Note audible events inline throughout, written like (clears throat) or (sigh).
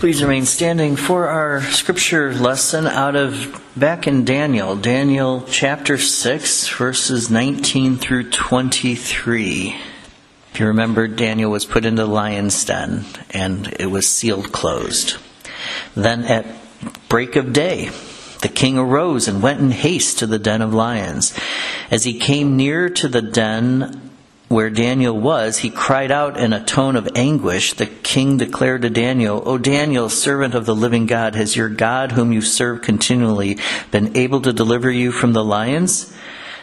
Please remain standing for our scripture lesson out of back in Daniel, Daniel chapter 6, verses 19 through 23. If you remember, Daniel was put into the lion's den and it was sealed closed. Then at break of day, the king arose and went in haste to the den of lions. As he came near to the den where Daniel was, he cried out in a tone of anguish. The king declared to Daniel, O Daniel, servant of the living God, has your God, whom you serve continually, been able to deliver you from the lions?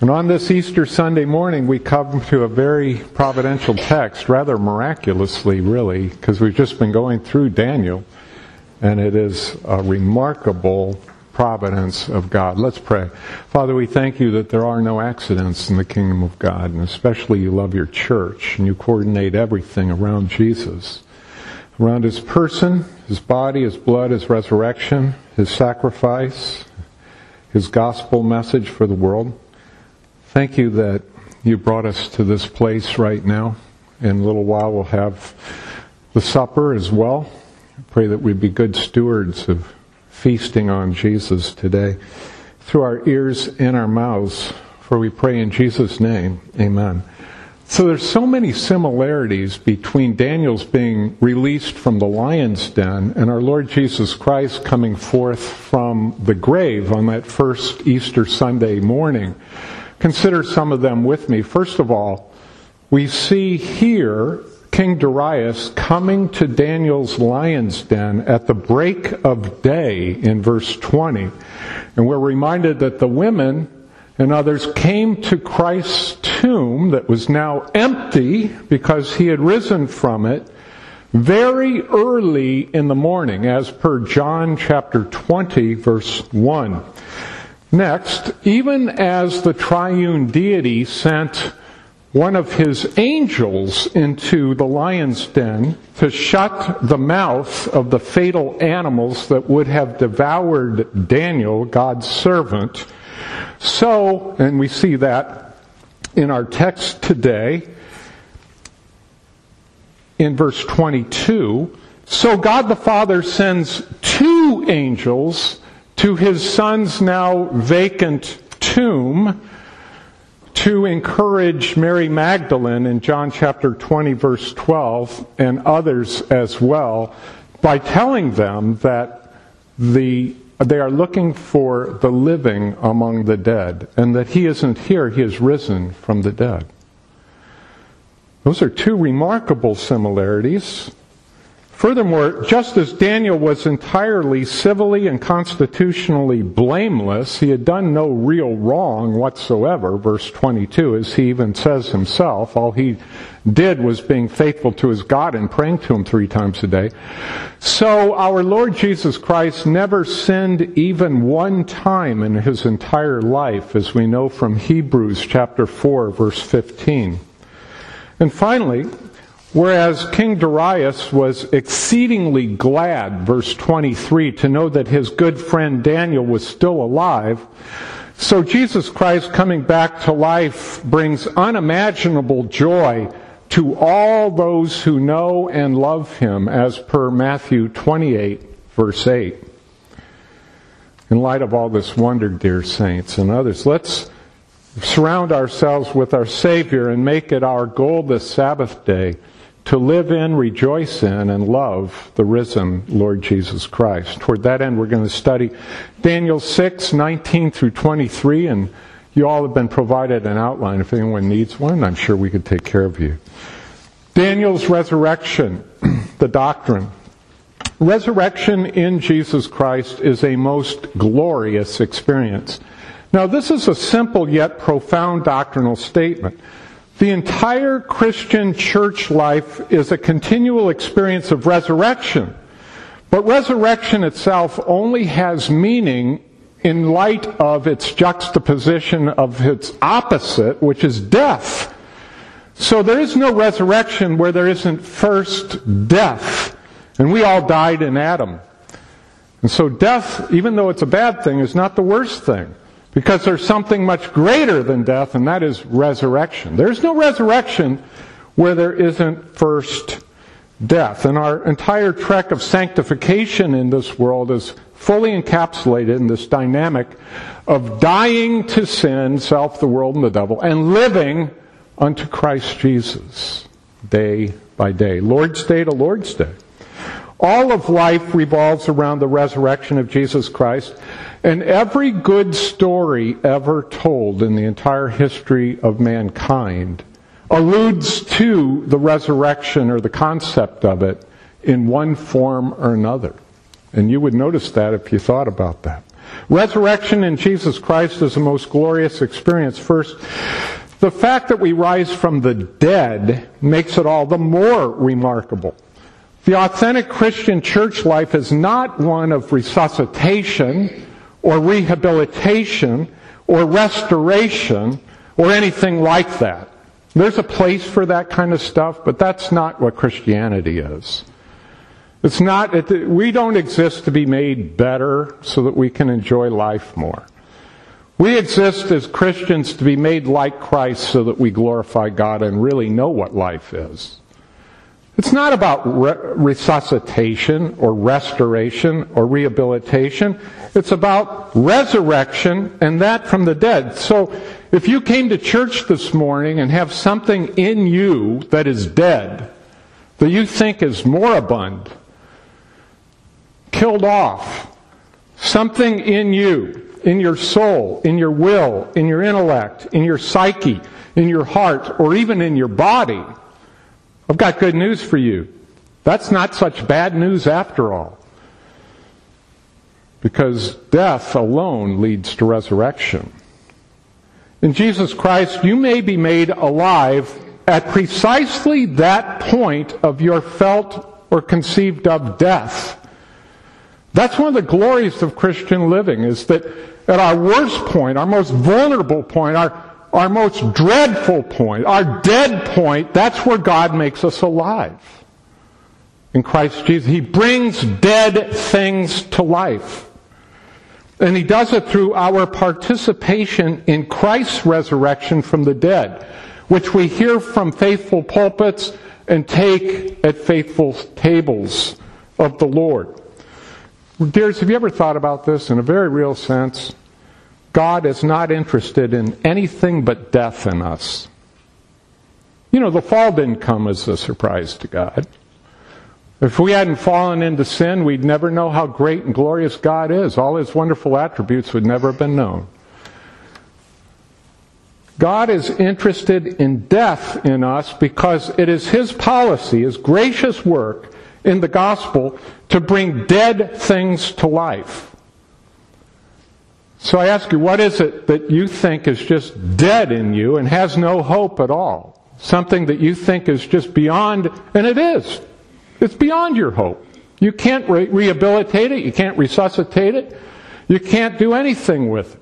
And on this Easter Sunday morning, we come to a very providential text, rather miraculously, really, because we've just been going through Daniel, and it is a remarkable providence of God. Let's pray. Father, we thank you that there are no accidents in the kingdom of God, and especially you love your church, and you coordinate everything around Jesus, around his person, his body, his blood, his resurrection, his sacrifice, his gospel message for the world. Thank you that you brought us to this place right now. In a little while, we'll have the supper as well. Pray that we be good stewards of feasting on Jesus today through our ears and our mouths. For we pray in Jesus' name. Amen. So there's so many similarities between Daniel's being released from the lion's den and our Lord Jesus Christ coming forth from the grave on that first Easter Sunday morning. Consider some of them with me. First of all, we see here King Darius coming to Daniel's lion's den at the break of day in verse 20. And we're reminded that the women and others came to Christ's tomb that was now empty because he had risen from it very early in the morning as per John chapter 20 verse 1. Next, even as the triune deity sent one of his angels into the lion's den to shut the mouth of the fatal animals that would have devoured Daniel, God's servant, so, and we see that in our text today, in verse 22, so God the Father sends two angels to his son's now vacant tomb to encourage Mary Magdalene in John chapter 20 verse 12 and others as well by telling them that the they are looking for the living among the dead and that he isn't here he is risen from the dead. Those are two remarkable similarities Furthermore, just as Daniel was entirely civilly and constitutionally blameless, he had done no real wrong whatsoever, verse 22, as he even says himself. All he did was being faithful to his God and praying to him three times a day. So our Lord Jesus Christ never sinned even one time in his entire life, as we know from Hebrews chapter 4, verse 15. And finally, Whereas King Darius was exceedingly glad, verse 23, to know that his good friend Daniel was still alive, so Jesus Christ coming back to life brings unimaginable joy to all those who know and love him, as per Matthew 28, verse 8. In light of all this wonder, dear saints and others, let's surround ourselves with our Savior and make it our goal this Sabbath day to live in, rejoice in, and love the risen Lord Jesus Christ. Toward that end, we're going to study Daniel 6, 19 through 23, and you all have been provided an outline. If anyone needs one, I'm sure we could take care of you. Daniel's resurrection, (clears throat) the doctrine. Resurrection in Jesus Christ is a most glorious experience. Now, this is a simple yet profound doctrinal statement. The entire Christian church life is a continual experience of resurrection. But resurrection itself only has meaning in light of its juxtaposition of its opposite, which is death. So there is no resurrection where there isn't first death. And we all died in Adam. And so death, even though it's a bad thing, is not the worst thing. Because there's something much greater than death, and that is resurrection. There's no resurrection where there isn't first death. And our entire trek of sanctification in this world is fully encapsulated in this dynamic of dying to sin, self, the world, and the devil, and living unto Christ Jesus day by day. Lord's Day to Lord's Day. All of life revolves around the resurrection of Jesus Christ, and every good story ever told in the entire history of mankind alludes to the resurrection or the concept of it in one form or another. And you would notice that if you thought about that. Resurrection in Jesus Christ is the most glorious experience. First, the fact that we rise from the dead makes it all the more remarkable. The authentic Christian church life is not one of resuscitation or rehabilitation or restoration or anything like that. There's a place for that kind of stuff, but that's not what Christianity is. It's not, we don't exist to be made better so that we can enjoy life more. We exist as Christians to be made like Christ so that we glorify God and really know what life is. It's not about re- resuscitation or restoration or rehabilitation. It's about resurrection and that from the dead. So if you came to church this morning and have something in you that is dead, that you think is moribund, killed off, something in you, in your soul, in your will, in your intellect, in your psyche, in your heart, or even in your body, I've got good news for you. That's not such bad news after all. Because death alone leads to resurrection. In Jesus Christ, you may be made alive at precisely that point of your felt or conceived of death. That's one of the glories of Christian living is that at our worst point, our most vulnerable point, our, our most dreadful point, our dead point, that's where God makes us alive. In Christ Jesus. He brings dead things to life. And he does it through our participation in Christ's resurrection from the dead, which we hear from faithful pulpits and take at faithful tables of the Lord. Dears, have you ever thought about this in a very real sense? God is not interested in anything but death in us. You know, the fall didn't come as a surprise to God. If we hadn't fallen into sin, we'd never know how great and glorious God is. All his wonderful attributes would never have been known. God is interested in death in us because it is his policy, his gracious work in the gospel to bring dead things to life. So I ask you, what is it that you think is just dead in you and has no hope at all? Something that you think is just beyond, and it is. It's beyond your hope. You can't re- rehabilitate it. You can't resuscitate it. You can't do anything with it.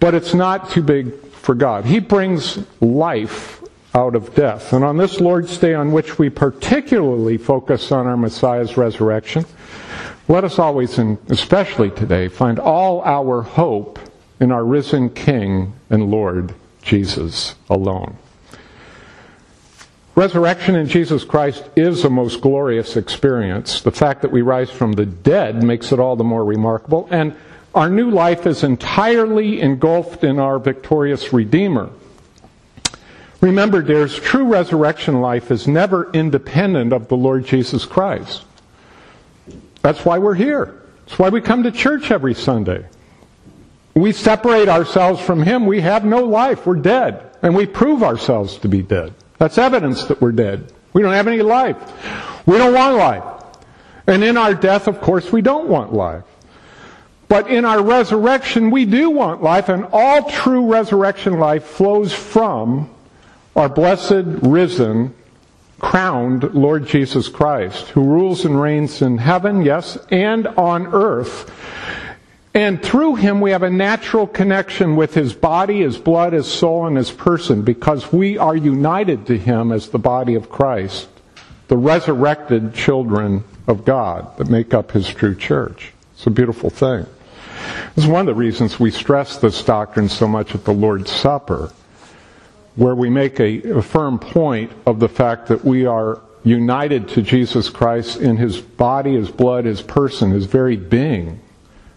But it's not too big for God. He brings life out of death. And on this Lord's Day, on which we particularly focus on our Messiah's resurrection, let us always, and especially today, find all our hope in our risen King and Lord, Jesus alone. Resurrection in Jesus Christ is a most glorious experience. The fact that we rise from the dead makes it all the more remarkable. And our new life is entirely engulfed in our victorious Redeemer. Remember, dears, true resurrection life is never independent of the Lord Jesus Christ. That's why we're here. That's why we come to church every Sunday. We separate ourselves from Him, we have no life, we're dead. And we prove ourselves to be dead. That's evidence that we're dead. We don't have any life. We don't want life. And in our death, of course, we don't want life. But in our resurrection, we do want life, and all true resurrection life flows from our blessed, risen, crowned Lord Jesus Christ, who rules and reigns in heaven, yes, and on earth. And through him we have a natural connection with his body, his blood, his soul, and his person because we are united to him as the body of Christ, the resurrected children of God that make up his true church. It's a beautiful thing. Is one of the reasons we stress this doctrine so much at the Lord's Supper, where we make a, a firm point of the fact that we are united to Jesus Christ in his body, his blood, his person, his very being.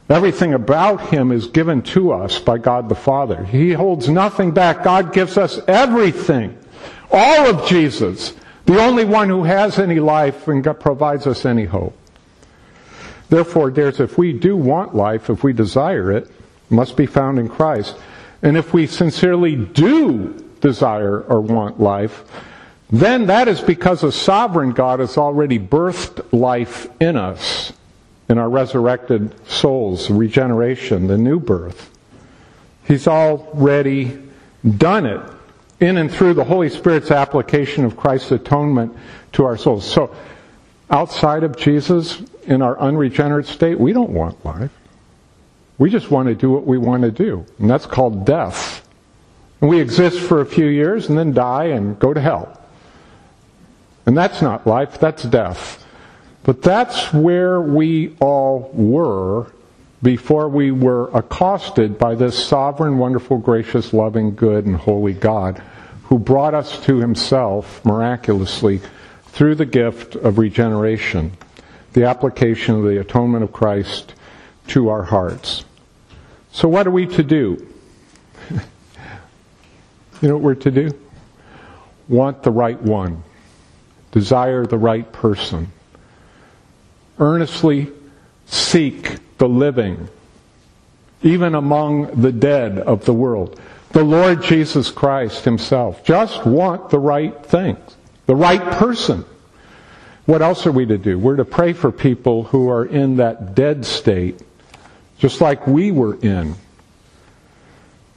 Everything about him is given to us by God the Father. He holds nothing back. God gives us everything. All of Jesus. The only one who has any life and provides us any hope. Therefore, dears, if we do want life, if we desire it, it must be found in Christ. And if we sincerely do desire or want life, then that is because a sovereign God has already birthed life in us, in our resurrected souls, regeneration, the new birth. He's already done it in and through the Holy Spirit's application of Christ's atonement to our souls. So, outside of Jesus, in our unregenerate state, we don't want life. We just want to do what we want to do, and that's called death. And we exist for a few years and then die and go to hell. And that's not life, that's death. But that's where we all were before we were accosted by this sovereign, wonderful, gracious, loving, good, and holy God who brought us to himself miraculously through the gift of regeneration, the application of the atonement of Christ to our hearts. So, what are we to do? You know what we're to do? Want the right one, desire the right person, earnestly seek the living, even among the dead of the world. The Lord Jesus Christ Himself. Just want the right things, the right person. What else are we to do? We're to pray for people who are in that dead state, just like we were in.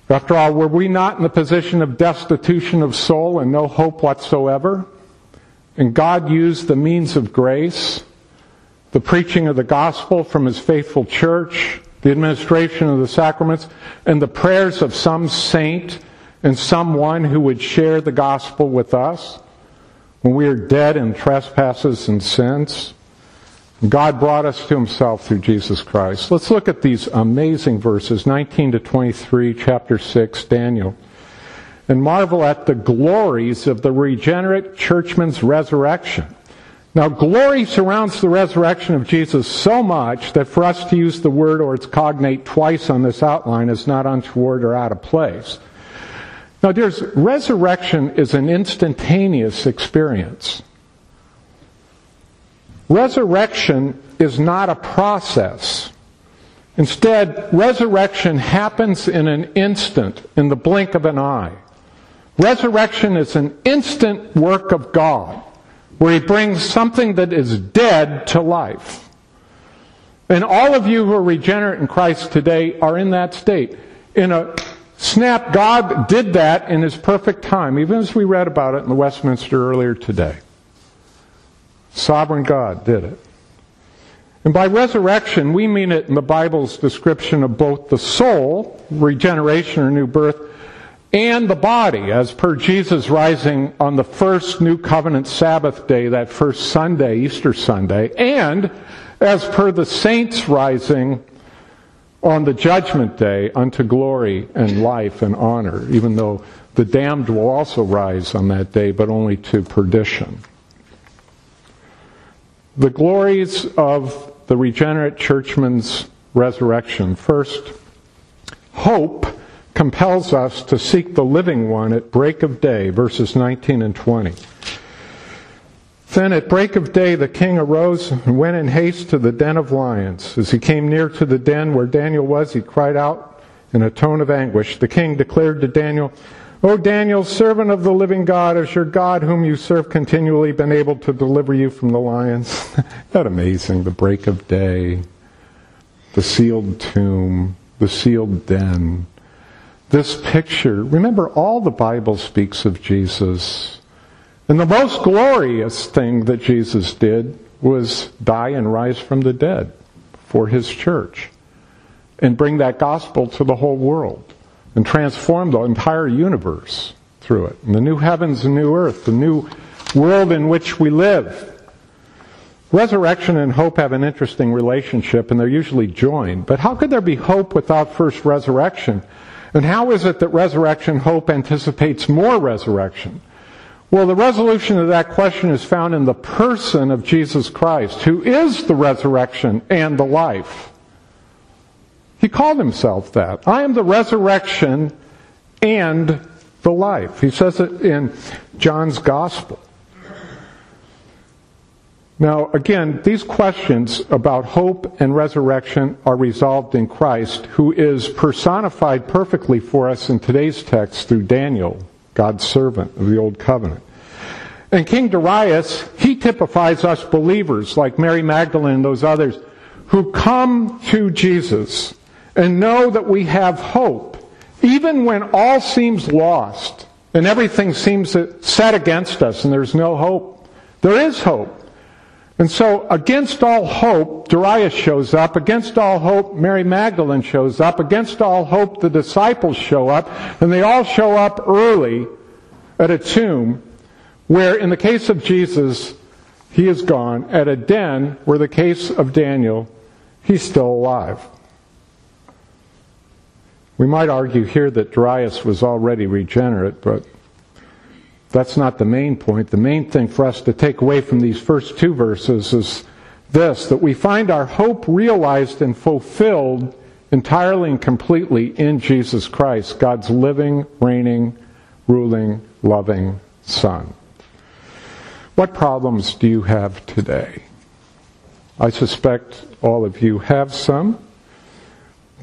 After all, were we not in the position of destitution of soul and no hope whatsoever? And God used the means of grace the preaching of the gospel from his faithful church, the administration of the sacraments, and the prayers of some saint and someone who would share the gospel with us when we are dead in trespasses and sins. God brought us to himself through Jesus Christ. Let's look at these amazing verses, 19 to 23, chapter 6, Daniel, and marvel at the glories of the regenerate churchman's resurrection. Now, glory surrounds the resurrection of Jesus so much that for us to use the word or its cognate twice on this outline is not untoward or out of place. Now, dears, resurrection is an instantaneous experience. Resurrection is not a process. Instead, resurrection happens in an instant, in the blink of an eye. Resurrection is an instant work of God where he brings something that is dead to life. And all of you who are regenerate in Christ today are in that state. In a snap, God did that in his perfect time, even as we read about it in the Westminster earlier today. Sovereign God did it. And by resurrection, we mean it in the Bible's description of both the soul, regeneration or new birth, and the body, as per Jesus rising on the first New Covenant Sabbath day, that first Sunday, Easter Sunday, and as per the saints rising on the judgment day unto glory and life and honor, even though the damned will also rise on that day, but only to perdition. The glories of the regenerate churchman's resurrection. First, hope compels us to seek the living one at break of day, verses 19 and 20. Then at break of day the king arose and went in haste to the den of lions. As he came near to the den where Daniel was, he cried out in a tone of anguish. The king declared to Daniel, O Daniel, servant of the living God, has your God, whom you serve continually, been able to deliver you from the lions? (laughs) that amazing, the break of day, the sealed tomb, the sealed den. This picture, remember, all the Bible speaks of Jesus. And the most glorious thing that Jesus did was die and rise from the dead for his church and bring that gospel to the whole world and transform the entire universe through it. And the new heavens and new earth, the new world in which we live. Resurrection and hope have an interesting relationship and they're usually joined. But how could there be hope without first resurrection? And how is it that resurrection hope anticipates more resurrection? Well, the resolution of that question is found in the person of Jesus Christ, who is the resurrection and the life. He called himself that. I am the resurrection and the life. He says it in John's Gospel. Now, again, these questions about hope and resurrection are resolved in Christ, who is personified perfectly for us in today's text through Daniel, God's servant of the Old Covenant. And King Darius, he typifies us believers like Mary Magdalene and those others who come to Jesus and know that we have hope, even when all seems lost and everything seems set against us and there's no hope. There is hope. And so, against all hope, Darius shows up. Against all hope, Mary Magdalene shows up. Against all hope, the disciples show up. And they all show up early at a tomb where, in the case of Jesus, he is gone. At a den, where the case of Daniel, he's still alive. We might argue here that Darius was already regenerate, but that's not the main point. The main thing for us to take away from these first two verses is this that we find our hope realized and fulfilled entirely and completely in Jesus Christ, God's living, reigning, ruling, loving Son. What problems do you have today? I suspect all of you have some.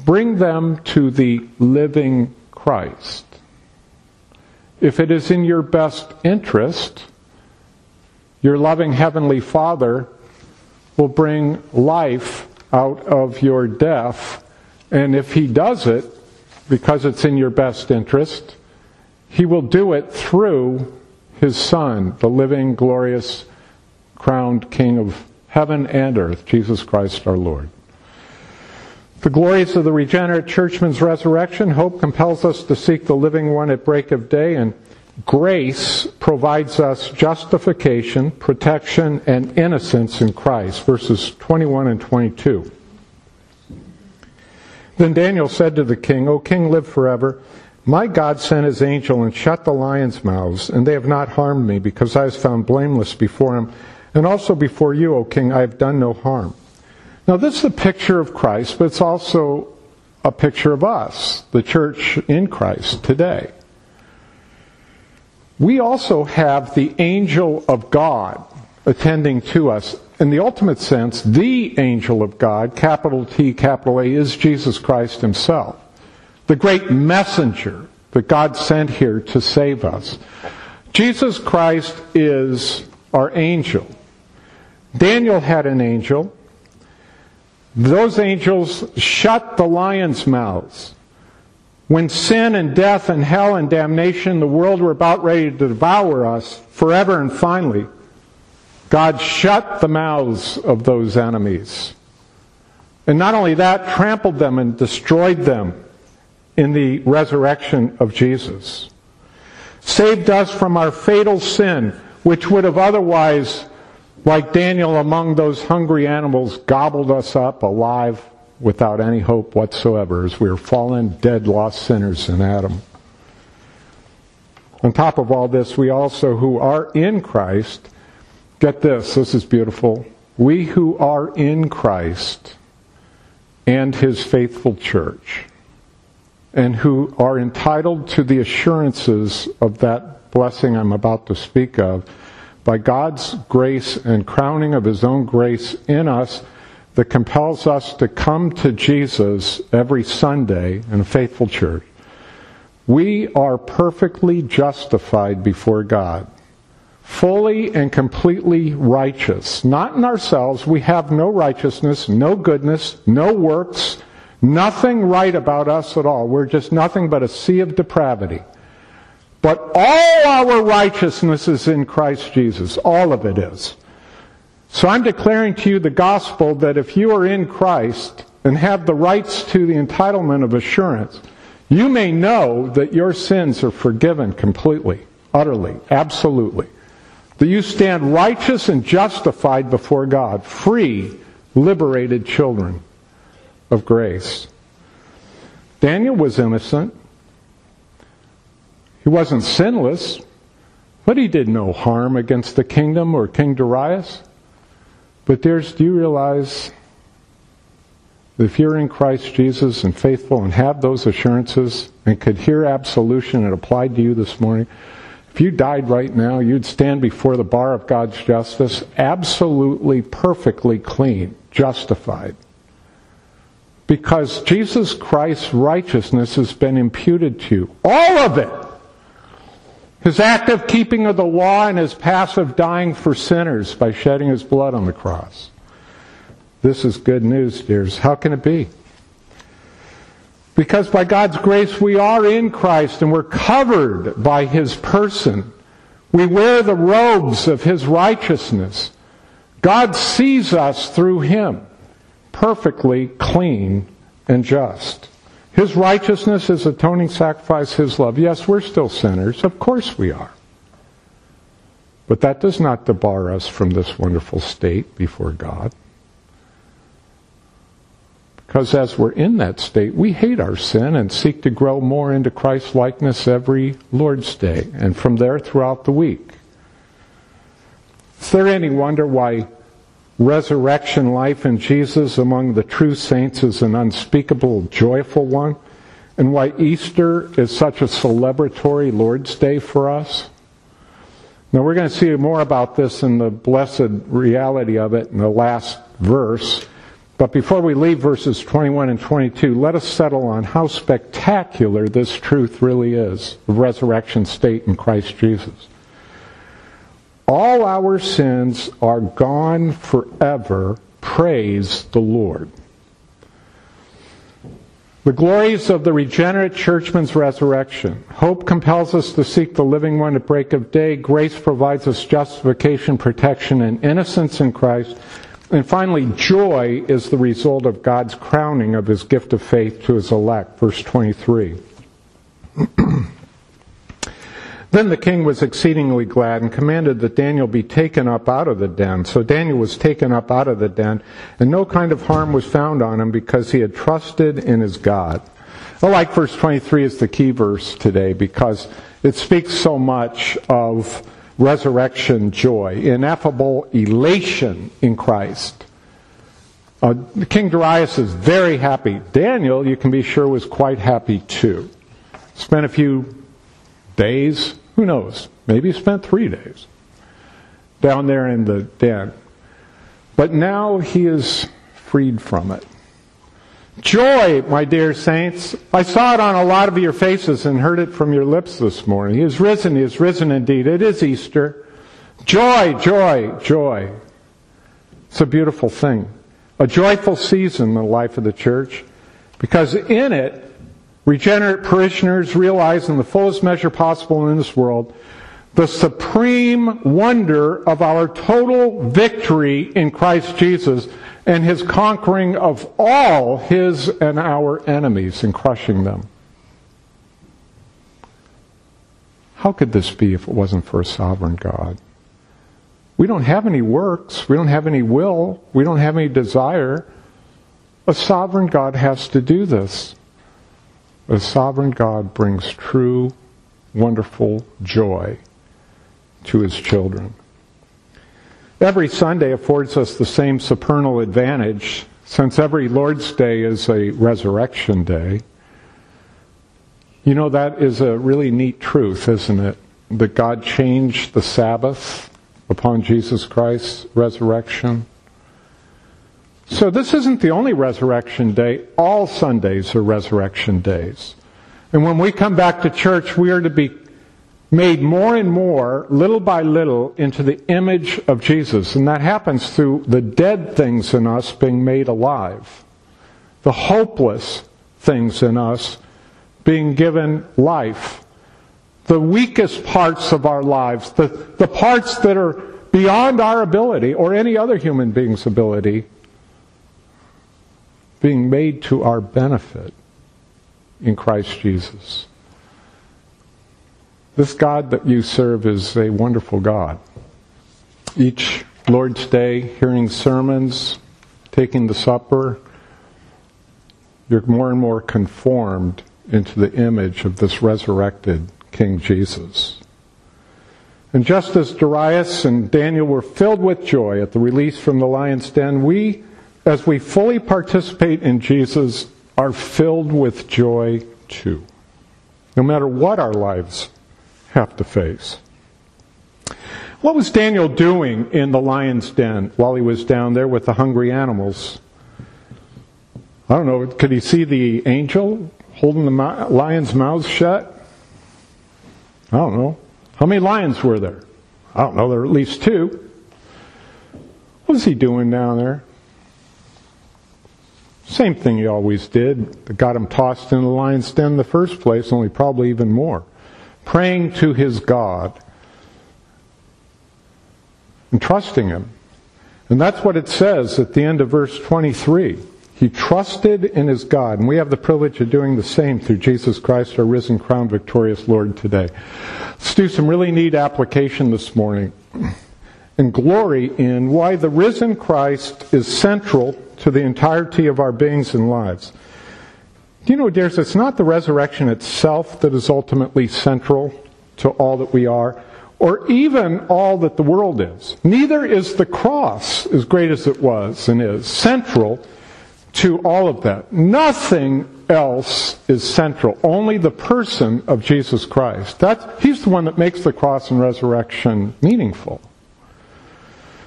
Bring them to the living Christ. If it is in your best interest, your loving Heavenly Father will bring life out of your death. And if He does it, because it's in your best interest, He will do it through His Son, the living, glorious, crowned King of heaven and earth, Jesus Christ our Lord. The glories of the regenerate churchman's resurrection, hope compels us to seek the living one at break of day, and grace provides us justification, protection, and innocence in Christ. Verses 21 and 22. Then Daniel said to the king, O king, live forever. My God sent his angel and shut the lions' mouths, and they have not harmed me, because I was found blameless before him. And also before you, O king, I have done no harm. Now, this is a picture of Christ, but it's also a picture of us, the church in Christ today. We also have the angel of God attending to us. In the ultimate sense, the angel of God, capital T, capital A, is Jesus Christ himself. The great messenger that God sent here to save us. Jesus Christ is our angel. Daniel had an angel. Those angels shut the lions' mouths. When sin and death and hell and damnation, the world were about ready to devour us forever and finally, God shut the mouths of those enemies. And not only that, trampled them and destroyed them in the resurrection of Jesus. Saved us from our fatal sin, which would have otherwise like Daniel among those hungry animals, gobbled us up alive without any hope whatsoever as we were fallen, dead, lost sinners in Adam. On top of all this, we also who are in Christ, get this, this is beautiful. We who are in Christ and his faithful church, and who are entitled to the assurances of that blessing I'm about to speak of, by God's grace and crowning of His own grace in us that compels us to come to Jesus every Sunday in a faithful church, we are perfectly justified before God. Fully and completely righteous. Not in ourselves. We have no righteousness, no goodness, no works, nothing right about us at all. We're just nothing but a sea of depravity. But all our righteousness is in Christ Jesus. All of it is. So I'm declaring to you the gospel that if you are in Christ and have the rights to the entitlement of assurance, you may know that your sins are forgiven completely, utterly, absolutely. That you stand righteous and justified before God, free, liberated children of grace. Daniel was innocent. He wasn't sinless, but he did no harm against the kingdom or King Darius. But dears, do you realize that if you're in Christ Jesus and faithful and have those assurances and could hear absolution and applied to you this morning, if you died right now, you'd stand before the bar of God's justice absolutely, perfectly clean, justified. Because Jesus Christ's righteousness has been imputed to you. All of it! His active keeping of the law and his passive dying for sinners by shedding his blood on the cross. This is good news, dears. How can it be? Because by God's grace we are in Christ and we're covered by his person. We wear the robes of his righteousness. God sees us through him, perfectly clean and just. His righteousness, His atoning sacrifice, His love. Yes, we're still sinners. Of course we are. But that does not debar us from this wonderful state before God. Because as we're in that state, we hate our sin and seek to grow more into Christ's likeness every Lord's Day and from there throughout the week. Is there any wonder why resurrection life in Jesus among the true saints is an unspeakable, joyful one, and why Easter is such a celebratory Lord's Day for us. Now, we're going to see more about this in the blessed reality of it in the last verse. But before we leave verses 21 and 22, let us settle on how spectacular this truth really is the resurrection state in Christ Jesus. All our sins are gone forever. Praise the Lord. The glories of the regenerate churchman's resurrection. Hope compels us to seek the living one at break of day. Grace provides us justification, protection, and innocence in Christ. And finally, joy is the result of God's crowning of his gift of faith to his elect. Verse 23. (clears throat) Then the king was exceedingly glad and commanded that Daniel be taken up out of the den. So Daniel was taken up out of the den, and no kind of harm was found on him because he had trusted in his God. I like verse 23 as the key verse today because it speaks so much of resurrection joy, ineffable elation in Christ. Uh, King Darius is very happy. Daniel, you can be sure, was quite happy too. Spent a few days who knows? Maybe he spent three days down there in the den. But now he is freed from it. Joy, my dear saints. I saw it on a lot of your faces and heard it from your lips this morning. He is risen. He is risen indeed. It is Easter. Joy, joy, joy. It's a beautiful thing. A joyful season in the life of the church because in it Regenerate parishioners realize in the fullest measure possible in this world the supreme wonder of our total victory in Christ Jesus and his conquering of all his and our enemies and crushing them. How could this be if it wasn't for a sovereign God? We don't have any works. We don't have any will. We don't have any desire. A sovereign God has to do this. A sovereign God brings true, wonderful joy to his children. Every Sunday affords us the same supernal advantage since every Lord's Day is a resurrection day. You know, that is a really neat truth, isn't it? That God changed the Sabbath upon Jesus Christ's resurrection. So this isn't the only resurrection day. All Sundays are resurrection days. And when we come back to church, we are to be made more and more, little by little, into the image of Jesus. And that happens through the dead things in us being made alive. The hopeless things in us being given life the weakest parts of our lives, the, the parts that are beyond our ability or any other human being's ability, being made to our benefit in Christ Jesus. This God that you serve is a wonderful God. Each Lord's Day, hearing sermons, taking the supper, you're more and more conformed into the image of this resurrected King Jesus. And just as Darius and Daniel were filled with joy at the release from the lion's den, we, as we fully participate in Jesus, are filled with joy too. No matter what our lives have to face. What was Daniel doing in the lion's den while he was down there with the hungry animals? I don't know, could he see the angel holding the lion's mouth shut? I don't know. How many lions were there? I don't know, there were at least two. What was he doing down there? Same thing he always did got him tossed in the lion's den in the first place, only probably even more. Praying to his God and trusting him. And that's what it says at the end of verse 23. He trusted in his God, and we have the privilege of doing the same through Jesus Christ, our risen, crowned, victorious Lord today. Let's do some really neat application this morning (clears throat) and glory in why the risen Christ is central to the entirety of our beings and lives. Do you know, dears, it's not the resurrection itself that is ultimately central to all that we are, or even all that the world is. Neither is the cross, as great as it was and is, central to all of that. Nothing else is central. Only the person of Jesus Christ. That's, he's the one that makes the cross and resurrection meaningful.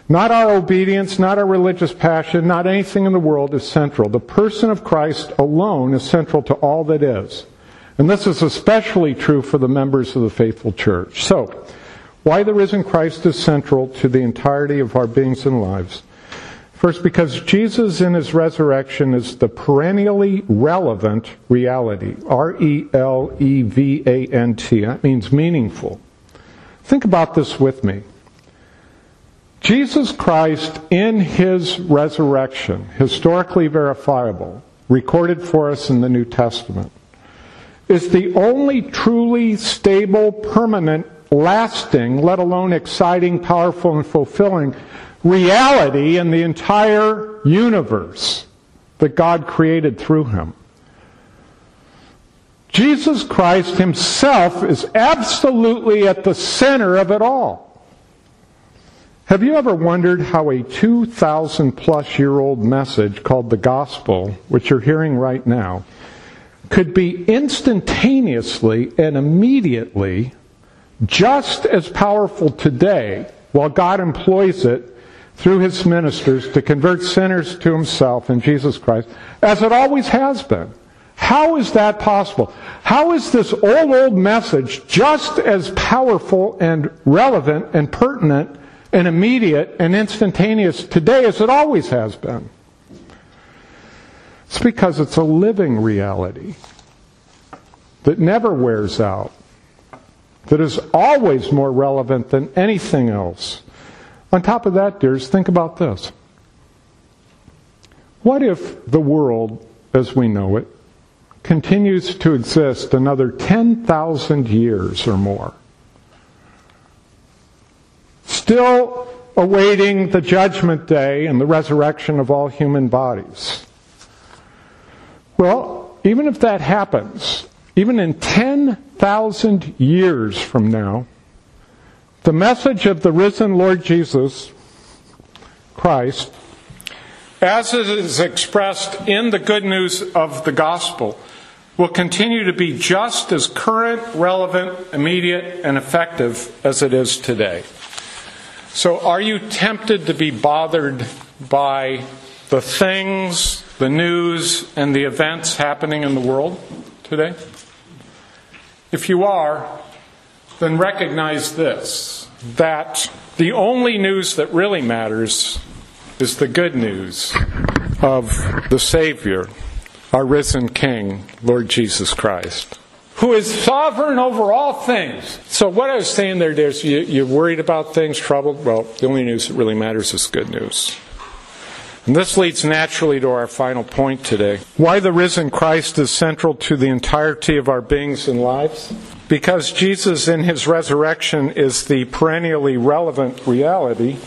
Not our obedience, not our religious passion, not anything in the world is central. The person of Christ alone is central to all that is. And this is especially true for the members of the faithful church. So, why the risen Christ is central to the entirety of our beings and lives. First, because Jesus in his resurrection is the perennially relevant reality. R E L E V A N T. That means meaningful. Think about this with me. Jesus Christ in his resurrection, historically verifiable, recorded for us in the New Testament, is the only truly stable, permanent, lasting, let alone exciting, powerful, and fulfilling reality in the entire universe that God created through him. Jesus Christ himself is absolutely at the center of it all. Have you ever wondered how a 2,000 plus year old message called the gospel, which you're hearing right now, could be instantaneously and immediately just as powerful today while God employs it through his ministers to convert sinners to himself in Jesus Christ, as it always has been. How is that possible? How is this old, old message just as powerful and relevant and pertinent and immediate and instantaneous today as it always has been? It's because it's a living reality that never wears out, that is always more relevant than anything else. On top of that, dears, think about this. What if the world, as we know it, continues to exist another 10,000 years or more? Still awaiting the judgment day and the resurrection of all human bodies. Well, even if that happens, even in 10,000 years from now, the message of the risen Lord Jesus Christ, as it is expressed in the good news of the gospel, will continue to be just as current, relevant, immediate, and effective as it is today. So, are you tempted to be bothered by the things, the news, and the events happening in the world today? If you are, then recognize this that the only news that really matters is the good news of the Savior, our risen King, Lord Jesus Christ. Who is sovereign over all things. So, what I was saying there, there's you, you're worried about things, troubled. Well, the only news that really matters is good news. And this leads naturally to our final point today. Why the risen Christ is central to the entirety of our beings and lives? Because Jesus in his resurrection is the perennially relevant reality,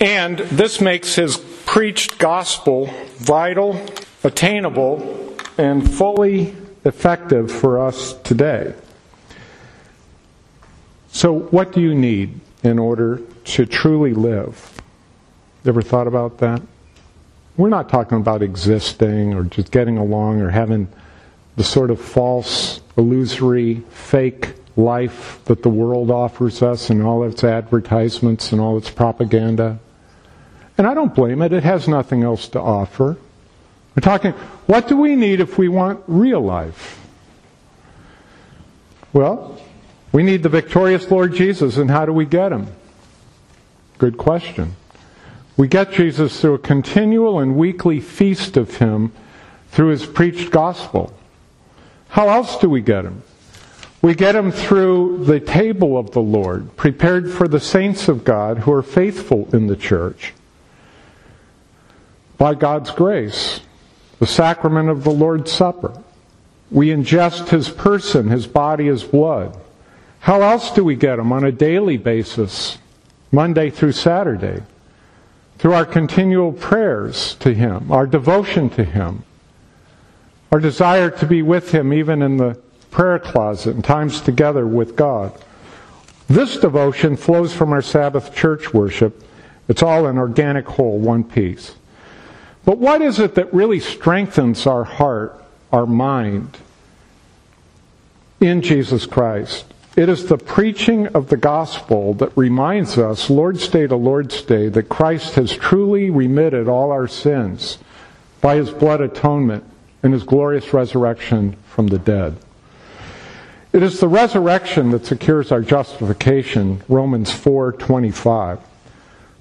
and this makes his preached gospel vital, attainable, and fully effective for us today. So, what do you need in order to truly live? Ever thought about that? We're not talking about existing or just getting along or having the sort of false, illusory, fake life that the world offers us and all its advertisements and all its propaganda. And I don't blame it, it has nothing else to offer. We're talking, what do we need if we want real life? Well, we need the victorious Lord Jesus, and how do we get him? Good question. We get Jesus through a continual and weekly feast of Him through His preached gospel. How else do we get Him? We get Him through the table of the Lord, prepared for the saints of God who are faithful in the church. By God's grace, the sacrament of the Lord's Supper. We ingest His person, His body, His blood. How else do we get Him on a daily basis, Monday through Saturday? through our continual prayers to Him, our devotion to Him, our desire to be with Him even in the prayer closet and times together with God. This devotion flows from our Sabbath church worship. It's all an organic whole, one piece. But what is it that really strengthens our heart, our mind in Jesus Christ? It is the preaching of the gospel that reminds us, Lord's Day to Lord's Day, that Christ has truly remitted all our sins by his blood atonement and his glorious resurrection from the dead. It is the resurrection that secures our justification, Romans 4:25.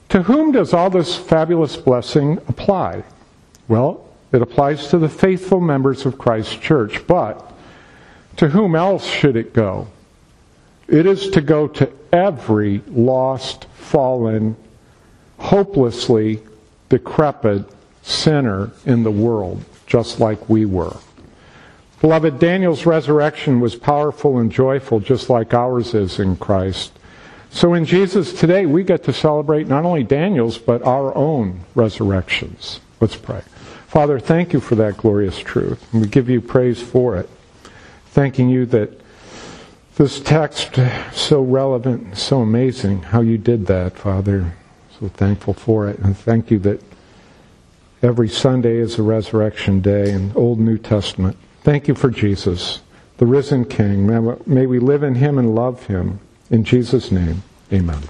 To whom does all this fabulous blessing apply? Well, it applies to the faithful members of Christ's church, but to whom else should it go? It is to go to every lost, fallen, hopelessly decrepit sinner in the world, just like we were. Beloved, Daniel's resurrection was powerful and joyful, just like ours is in Christ. So in Jesus today, we get to celebrate not only Daniel's, but our own resurrections. Let's pray. Father, thank you for that glorious truth, and we give you praise for it. Thanking you that this text, so relevant, so amazing how you did that, Father. So thankful for it. And thank you that every Sunday is a resurrection day in Old New Testament. Thank you for Jesus, the risen King. May we live in him and love him. In Jesus' name, amen.